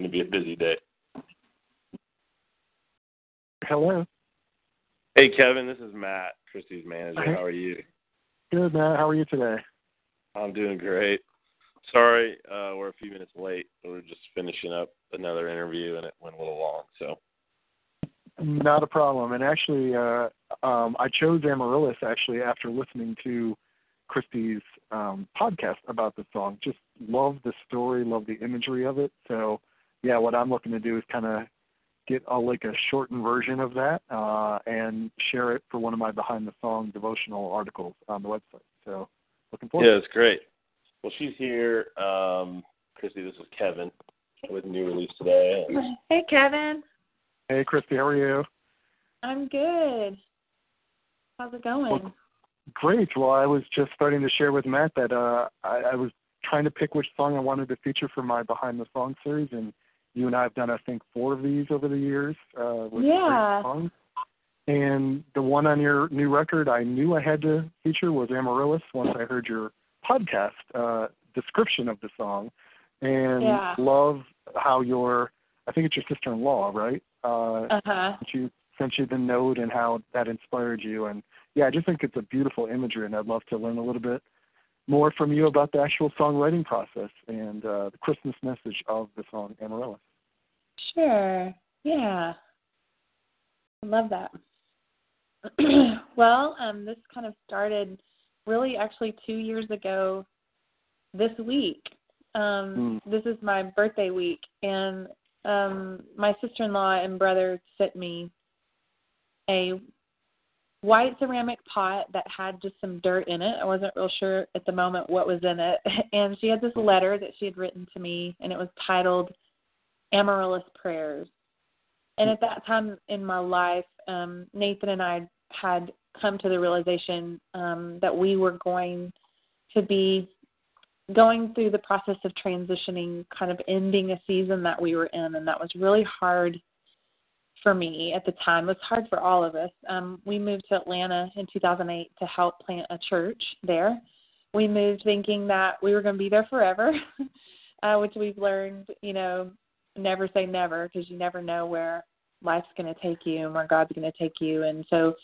Going to be a busy day. Hello. Hey, Kevin. This is Matt, Christy's manager. Hey. How are you? Good, Matt. How are you today? I'm doing great. Sorry, uh, we're a few minutes late. We are just finishing up another interview, and it went a little long. So. Not a problem. And actually, uh, um, I chose Amaryllis actually after listening to Christy's um, podcast about the song. Just love the story, love the imagery of it. So, yeah, what I'm looking to do is kind of get a like a shortened version of that uh, and share it for one of my behind the song devotional articles on the website. So, looking forward. Yeah, it's great. Well, she's here. Um, Christy, this is Kevin with new release today. Hey, Kevin. Hey, Christy, how are you? I'm good. How's it going? Well, great. Well, I was just starting to share with Matt that uh, I, I was trying to pick which song I wanted to feature for my Behind the Song series, and you and I have done, I think, four of these over the years uh, with yeah. songs. And the one on your new record I knew I had to feature was Amaryllis once I heard your podcast uh, description of the song, and yeah. love how your I think it's your sister in law, right? Uh huh. You sent you the note and how that inspired you, and yeah, I just think it's a beautiful imagery, and I'd love to learn a little bit more from you about the actual songwriting process and uh, the Christmas message of the song Amaryllis. Sure. Yeah. I love that. well, um, this kind of started really actually two years ago this week. Um, mm. This is my birthday week, and um, my sister in law and brother sent me a white ceramic pot that had just some dirt in it. I wasn't real sure at the moment what was in it. And she had this letter that she had written to me, and it was titled Amaryllis Prayers. And at that time in my life, um, Nathan and I had come to the realization um, that we were going to be going through the process of transitioning, kind of ending a season that we were in, and that was really hard for me at the time. It was hard for all of us. Um, we moved to Atlanta in 2008 to help plant a church there. We moved thinking that we were going to be there forever, uh, which we've learned, you know, never say never because you never know where life's going to take you and where God's going to take you. And so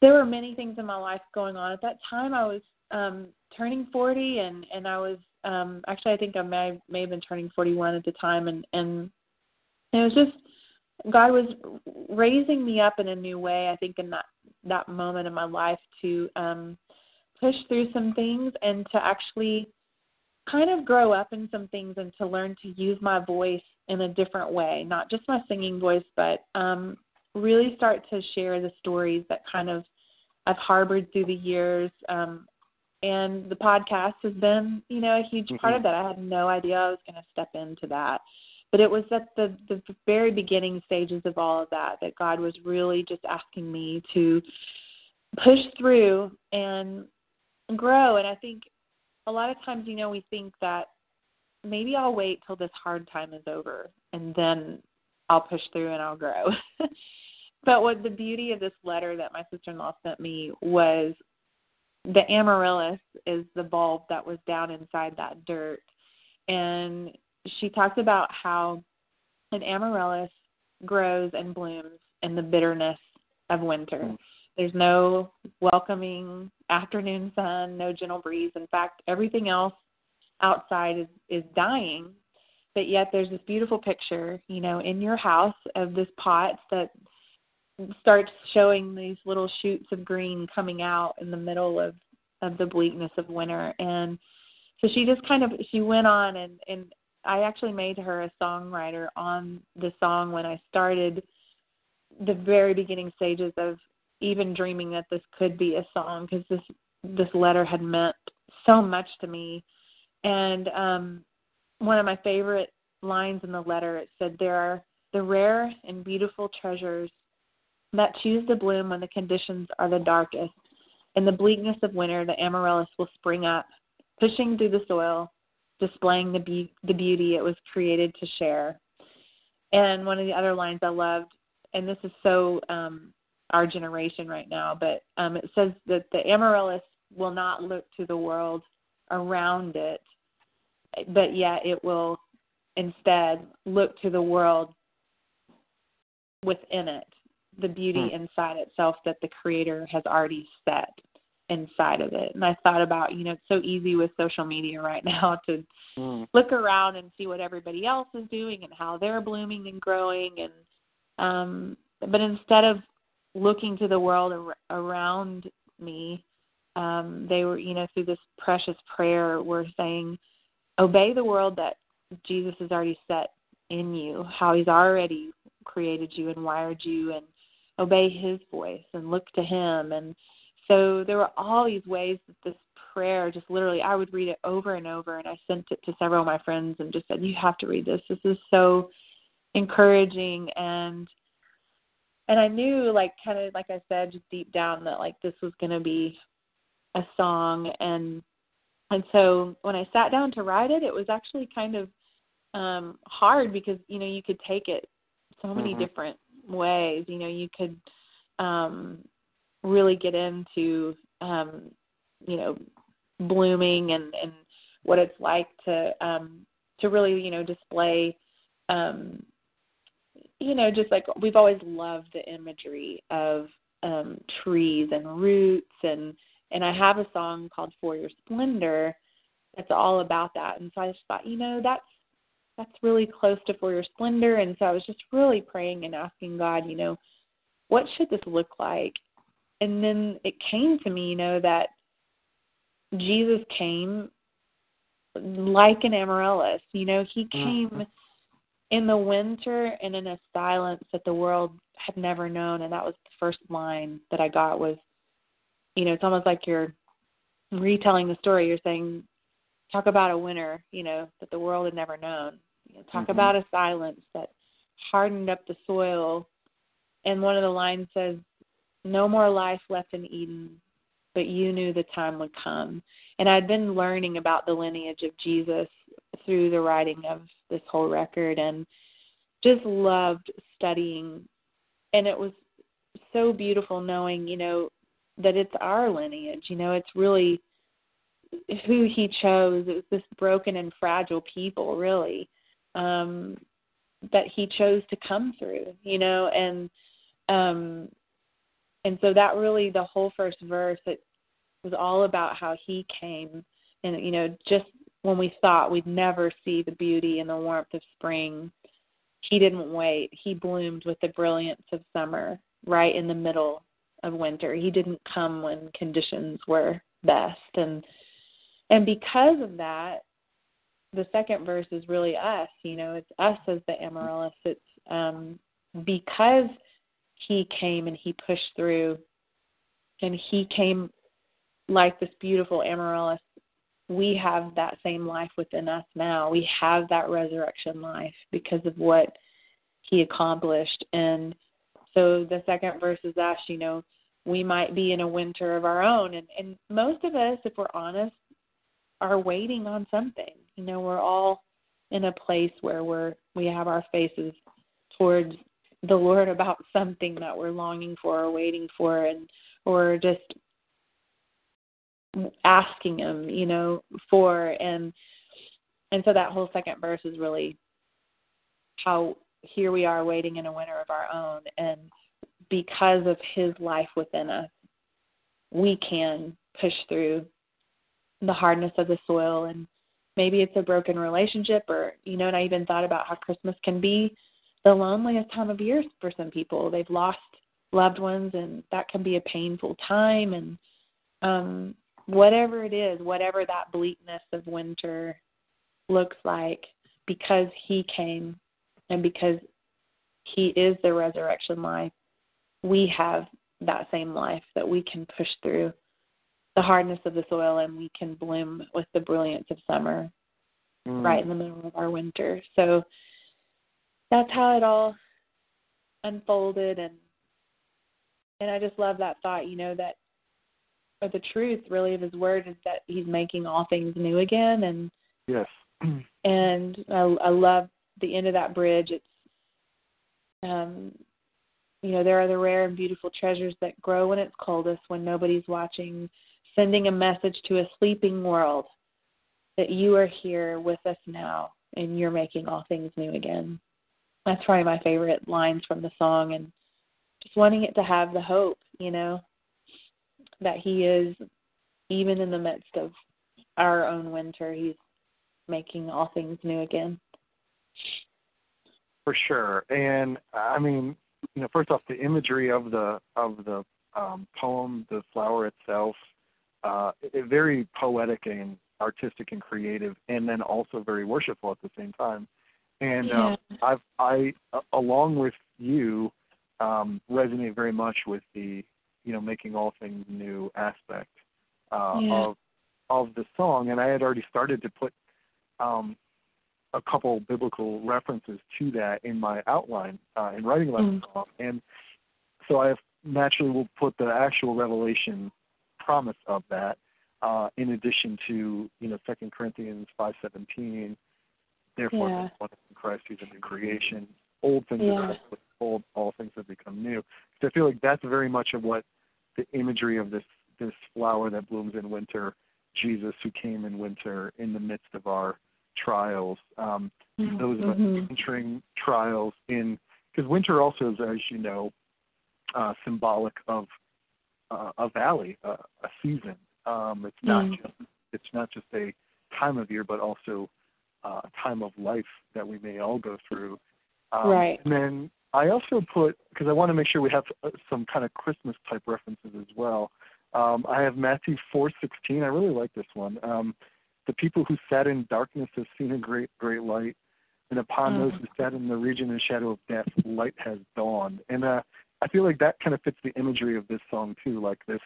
there were many things in my life going on at that time. I was um turning 40 and and I was um actually I think I may may have been turning 41 at the time and and it was just God was raising me up in a new way I think in that that moment in my life to um push through some things and to actually kind of grow up in some things and to learn to use my voice in a different way not just my singing voice but um really start to share the stories that kind of I've harbored through the years um and the podcast has been you know a huge mm-hmm. part of that i had no idea i was going to step into that but it was at the the very beginning stages of all of that that god was really just asking me to push through and grow. And i think a lot of times you know we think that maybe i'll wait till this hard time is over and then i'll push through and i'll grow. But what the beauty of this letter that my sister-in-law sent me was the amaryllis is the bulb that was down inside that dirt. And she talks about how an amaryllis grows and blooms in the bitterness of winter. Mm. There's no welcoming afternoon sun no gentle breeze. In fact everything else outside is is dying but yet there's this beautiful picture you know in your house of this pot that starts showing these little shoots of green coming out in the middle of of the bleakness of winter. And so she just kind of she went on and and I actually made her a songwriter on the song when I started the very beginning stages of even dreaming that this could be a song because this this letter had meant so much to me and um one of my favorite lines in the letter it said there are the rare and beautiful treasures that choose to bloom when the conditions are the darkest. In the bleakness of winter, the amaryllis will spring up, pushing through the soil, displaying the, be- the beauty it was created to share. And one of the other lines I loved, and this is so um, our generation right now, but um, it says that the amaryllis will not look to the world around it, but yet it will instead look to the world within it, the beauty Hmm. inside itself that the creator has already set inside of it. And I thought about, you know, it's so easy with social media right now to Mm. look around and see what everybody else is doing and how they're blooming and growing and um but instead of looking to the world ar- around me um they were you know through this precious prayer were saying obey the world that Jesus has already set in you how he's already created you and wired you and obey his voice and look to him and so there were all these ways that this prayer just literally I would read it over and over and I sent it to several of my friends and just said you have to read this. This is so encouraging. And and I knew like kind of like I said just deep down that like this was going to be a song. And and so when I sat down to write it it was actually kind of um hard because you know you could take it so many Mhm. different ways. You know you could um really get into um you know blooming and and what it's like to um to really you know display um you know just like we've always loved the imagery of um trees and roots. And and I have a song called For Your Splendor that's all about that. And so I just thought you know that's that's really close to For Your Splendor. And so I was just really praying and asking God you know what should this look like and then it came to me you know that Jesus came like an amaryllis. You know, he came Mhm. in the winter and in a silence that the world had never known. And that was the first line that I got was, you know, it's almost like you're retelling the story. You're saying, talk about a winter, you know, that the world had never known. You know, talk Mhm. about a silence that hardened up the soil. And one of the lines says, no more life left in Eden, but you knew the time would come. And I'd been learning about the lineage of Jesus through the writing of this whole record and just loved studying. And it was so beautiful knowing, you know, that it's our lineage. You know, it's really who he chose. It was this broken and fragile people, really, um, that he chose to come through, you know, and um and so that really the whole first verse it was all about how he came and you know just when we thought we'd never see the beauty and the warmth of spring he didn't wait. He bloomed with the brilliance of summer right in the middle of winter. He didn't come when conditions were best. And and because of that the second verse is really us you know it's us as the amaryllis. It's um because he came and he pushed through and he came like this beautiful amaryllis. We have that same life within us now. We have that resurrection life because of what he accomplished. And so the second verse is us you know we might be in a winter of our own. And and most of us if we're honest are waiting on something. You know we're all in a place where we're we have our faces towards the Lord about something that we're longing for or waiting for and or just asking him, you know, for. And and so that whole second verse is really how here we are waiting in a winter of our own. And because of his life within us we can push through the hardness of the soil. And maybe it's a broken relationship or you know and I even thought about how Christmas can be the loneliest time of year for some people. They've lost loved ones and that can be a painful time and um whatever it is, whatever that bleakness of winter looks like because he came and because he is the resurrection life, we have that same life that we can push through the hardness of the soil and we can bloom with the brilliance of summer Mm. right in the middle of our winter. So that's how it all unfolded and and I just love that thought, you know, that or the truth really of his word is that he's making all things new again and Yes. and I, I love the end of that bridge. It's um you know, there are the rare and beautiful treasures that grow when it's coldest, when nobody's watching, sending a message to a sleeping world that you are here with us now, and you're making all things new again. That's probably my favorite lines from the song and just wanting it to have the hope, you know, that he is even in the midst of our own winter, he's making all things new again. For sure. And I mean, you know, first off the imagery of the of the um poem, the flower itself, uh it, very poetic and artistic and creative and then also very worshipful at the same time. And yeah. um I've I along with you um resonate very much with the you know making all things new aspect uh yeah. of of the song and I had already started to put um a couple biblical references to that in my outline uh, in writing about Mm. the song, and so I naturally will put the actual revelation promise of that uh, in addition to you know Second Corinthians five seventeen. Therefore, Yeah. one in Christ who's a new creation. Old things Yeah. are old, all things have become new. So I feel like that's very much of what the imagery of this this flower that blooms in winter, Jesus who came in winter in the midst of our trials. Um, those of us Mhm. entering trials in because winter also is, as you know, uh, symbolic of uh, a valley, uh, a season. Um, it's not Mm. just it's not just a time of year, but also uh, time of life that we may all go through. Um, Right. And then I also put because I want to make sure we have uh, some kind of Christmas type references as well. Um, I have Matthew four sixteen. I really like this one. Um, the people who sat in darkness have seen a great great light, and upon Mm. those who sat in the region and shadow of death, light has dawned. And uh, I feel like that kind of fits the imagery of this song too, like this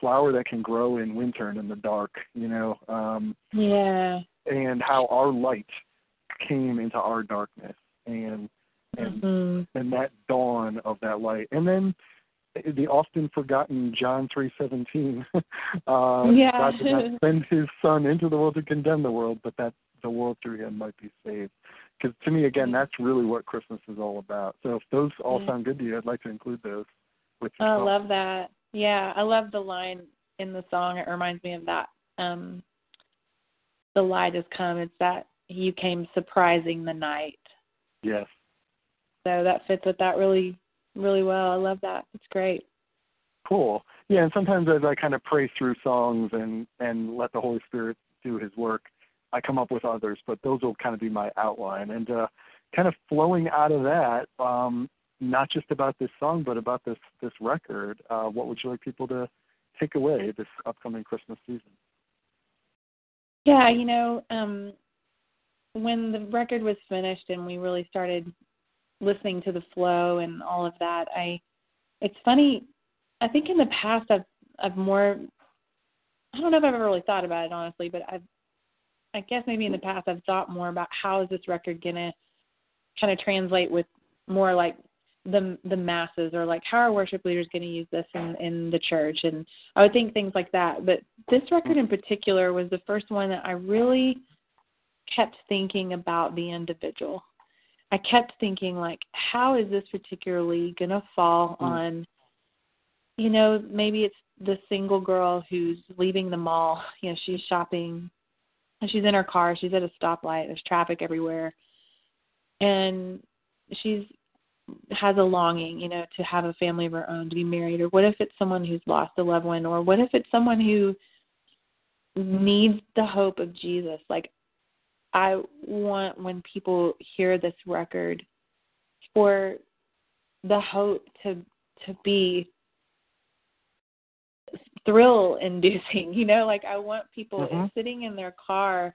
flower that can grow in winter and in the dark, you know, um, Yeah. And how our light came into our darkness, and and Mhm. and that dawn of that light, and then the often forgotten John three seventeen. uh, Yeah. God did not send His Son into the world to condemn the world, but that the world through Him might be saved. Because to me, again, that's really what Christmas is all about. So if those all Yeah. sound good to you, I'd like to include those with your I love that. Yeah, I love the line in the song. It reminds me of that. Um, the light has come. It's that you came surprising the night. Yes. So that fits with that really, really well. I love that. It's great. Cool. Yeah, and sometimes as I kind of pray through songs and and let the Holy Spirit do His work, I come up with others, but those will kind of be my outline. And uh, kind of flowing out of that, um, not just about this song, but about this this record. Uh, what would you like people to take away this upcoming Christmas season? Yeah, you know, um, when the record was finished and we really started listening to the flow and all of that, I it's funny, I think in the past I've I've more I don't know if I've ever really thought about it honestly, but I've I guess maybe in the past I've thought more about how is this record gonna kind of translate with more like the the masses or like how are worship leaders going to use this in in the church and I would think things like that. But this record in particular was the first one that I really kept thinking about the individual. I kept thinking like how is this particularly going to fall Mm. on you know maybe it's the single girl who's leaving the mall, you know, she's shopping and she's in her car, she's at a stoplight, there's traffic everywhere. And she's has a longing, you know, to have a family of her own, to be married, or what if it's someone who's lost a loved one, or what if it's someone who needs the hope of Jesus? Like, I want when people hear this record for the hope to to be thrill inducing, you know, like I want people Mhm. sitting in their car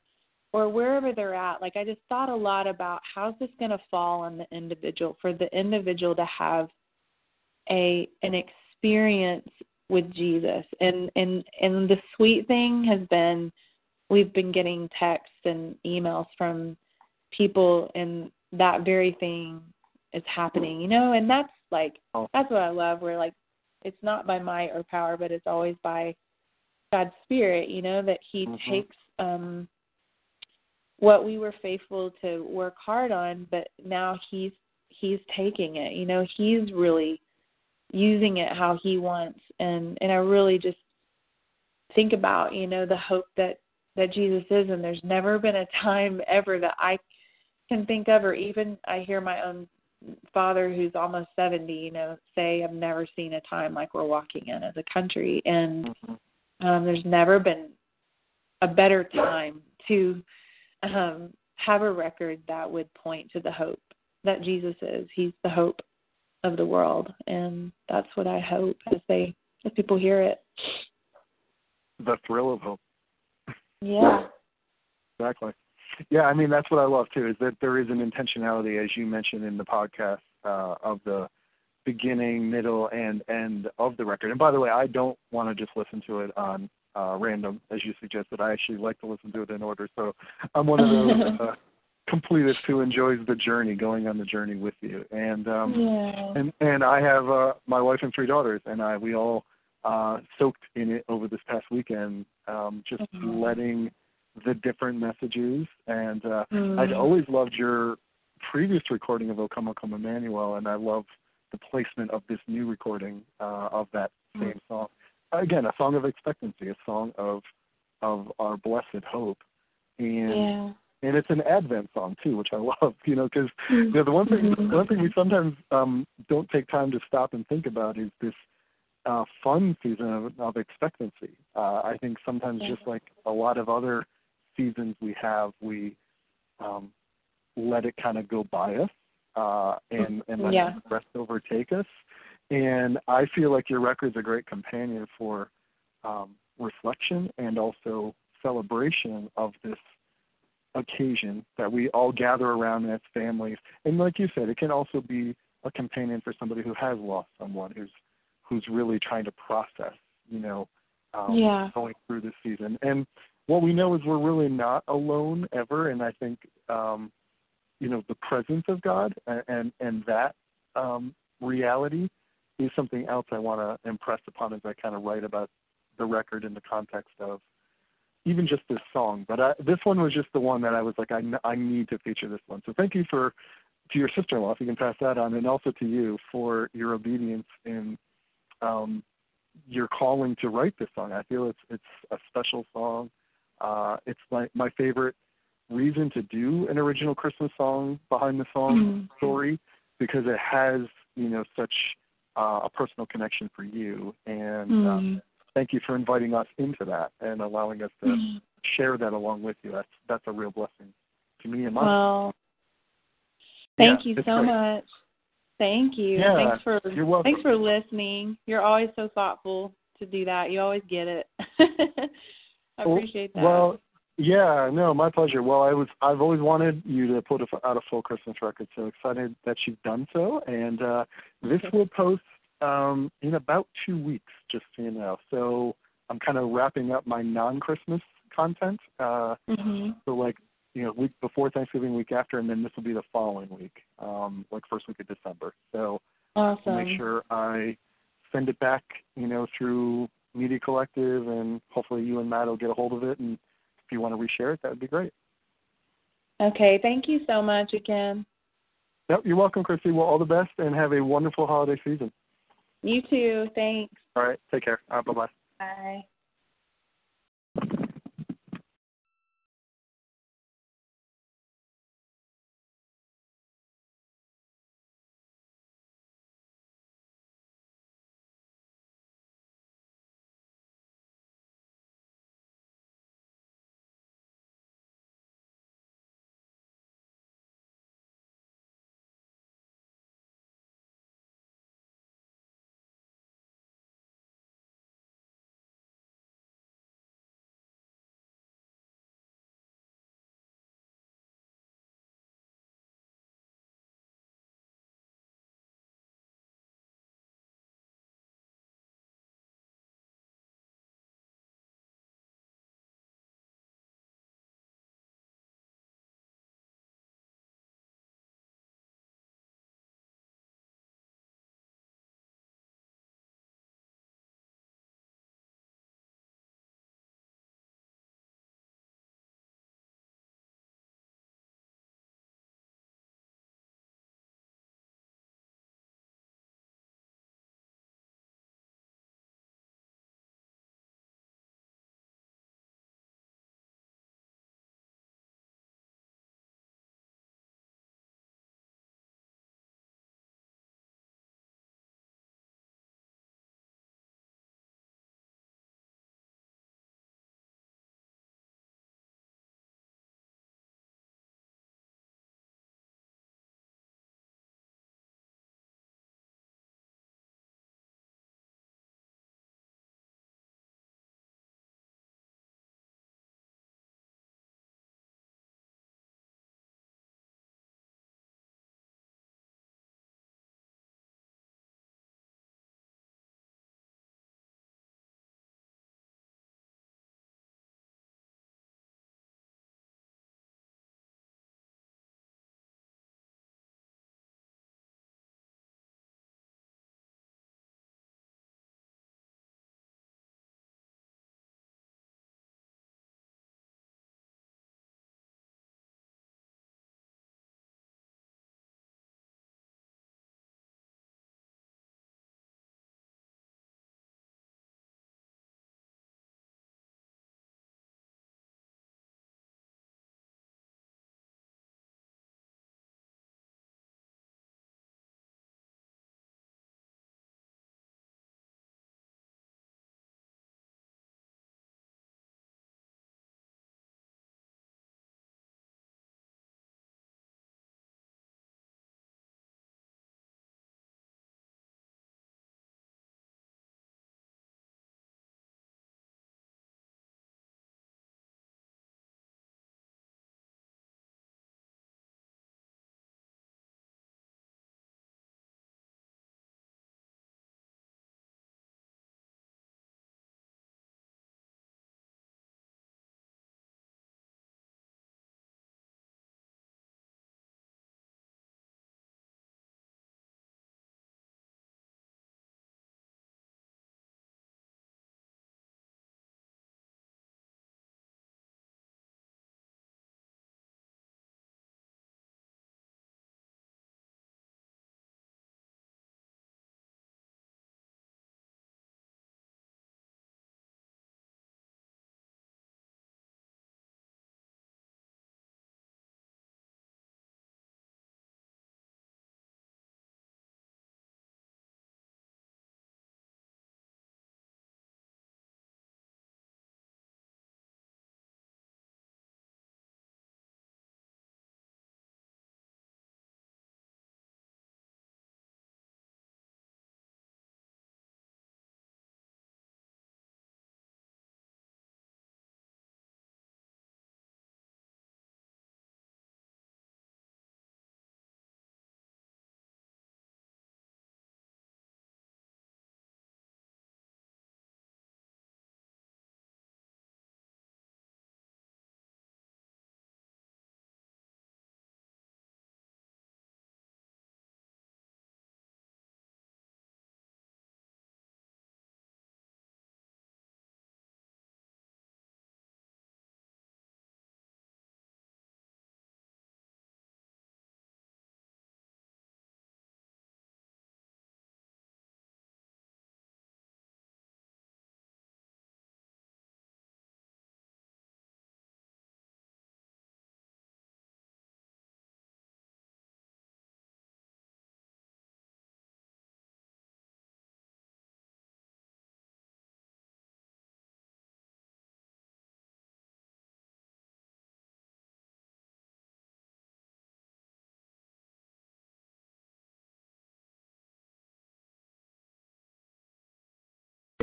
or wherever they're at. Like I just thought a lot about how's this going to fall on the individual for the individual to have a an experience with Jesus. And and and the sweet thing has been we've been getting texts and emails from people and that very thing is happening, you know, and that's like Oh. that's what I love where like it's not by might or power, but it's always by God's spirit, you know, that he Mhm. takes um what we were faithful to work hard on, but now he's he's taking it. You know, he's really using it how he wants and and I really just think about, you know, the hope that that Jesus is, and there's never been a time ever that I can think of, or even I hear my own father who's almost 70, you know, say, I've never seen a time like we're walking in as a country. And Mm-hmm. um, there's never been a better time to um, have a record that would point to the hope that Jesus is. He's the hope of the world. And that's what I hope as they, as people hear it. The thrill of hope. Yeah. Exactly. Yeah, I mean that's what I love too is that there is an intentionality, as you mentioned in the podcast, uh, of the beginning, middle, and end of the record. And by the way, I don't want to just listen to it on uh, random, as you suggested. I actually like to listen to it in order. So I'm one of those uh, completists who enjoys the journey, going on the journey with you. And um, Yeah. and and I have uh, my wife and three daughters, and I we all uh, soaked in it over this past weekend, um, just Mhm. letting the different messages. And uh, Mm. I'd always loved your previous recording of O Come, O Come Emmanuel, and I love the placement of this new recording uh, of that same song. Again, a song of expectancy, a song of of our blessed hope, and yeah. and it's an Advent song too, which I love. You know, because you know, the one thing the one thing we sometimes um, don't take time to stop and think about is this uh, fun season of, of expectancy. Uh, I think sometimes Yeah. just like a lot of other seasons we have, we um, let it kind of go by us uh, and and let Yeah. the rest overtake us. And I feel like your record's a great companion for um, reflection and also celebration of this occasion that we all gather around as families. And like you said, it can also be a companion for somebody who has lost someone who's who's really trying to process, you know, um, Yeah. going through this season. And what we know is we're really not alone ever. And I think, um, you know, the presence of God and and, and that um, reality is something else I want to impress upon as I kind of write about the record in the context of even just this song. But I, this one was just the one that I was like, I, I need to feature this one. So thank you for to your sister-in-law, if you can pass that on, and also to you for your obedience in um, your calling to write this song. I feel it's it's a special song. Uh, it's my my favorite reason to do an original Christmas song behind the song Mhm. story because it has you know such uh, a personal connection for you and. Mm. thank you for inviting us into that and allowing us to Mm. share that along with you. That's that's a real blessing to me and mine. Well, thank Yeah, you so great. much. Thank you. Yeah, thanks for you're welcome. thanks for listening. You're always so thoughtful to do that. You always get it. I appreciate that. Well, yeah, no, my pleasure. Well, I was I've always wanted you to put a, out a full Christmas record, so excited that you've done so. And uh, this will post um, in about two weeks, just so you know. So I'm kind of wrapping up my non-Christmas content. Uh, mhm. So like, you know, week before Thanksgiving, week after, and then this will be the following week, um, like first week of December. So Awesome. make sure I send it back, you know, through Media Collective, and hopefully you and Matt will get a hold of it. And you want to reshare it, that would be great. Okay, thank you so much again. Yep, you're welcome, Christy. Well, all the best, and have a wonderful holiday season. You too. Thanks. All right, take care. Uh, bye bye.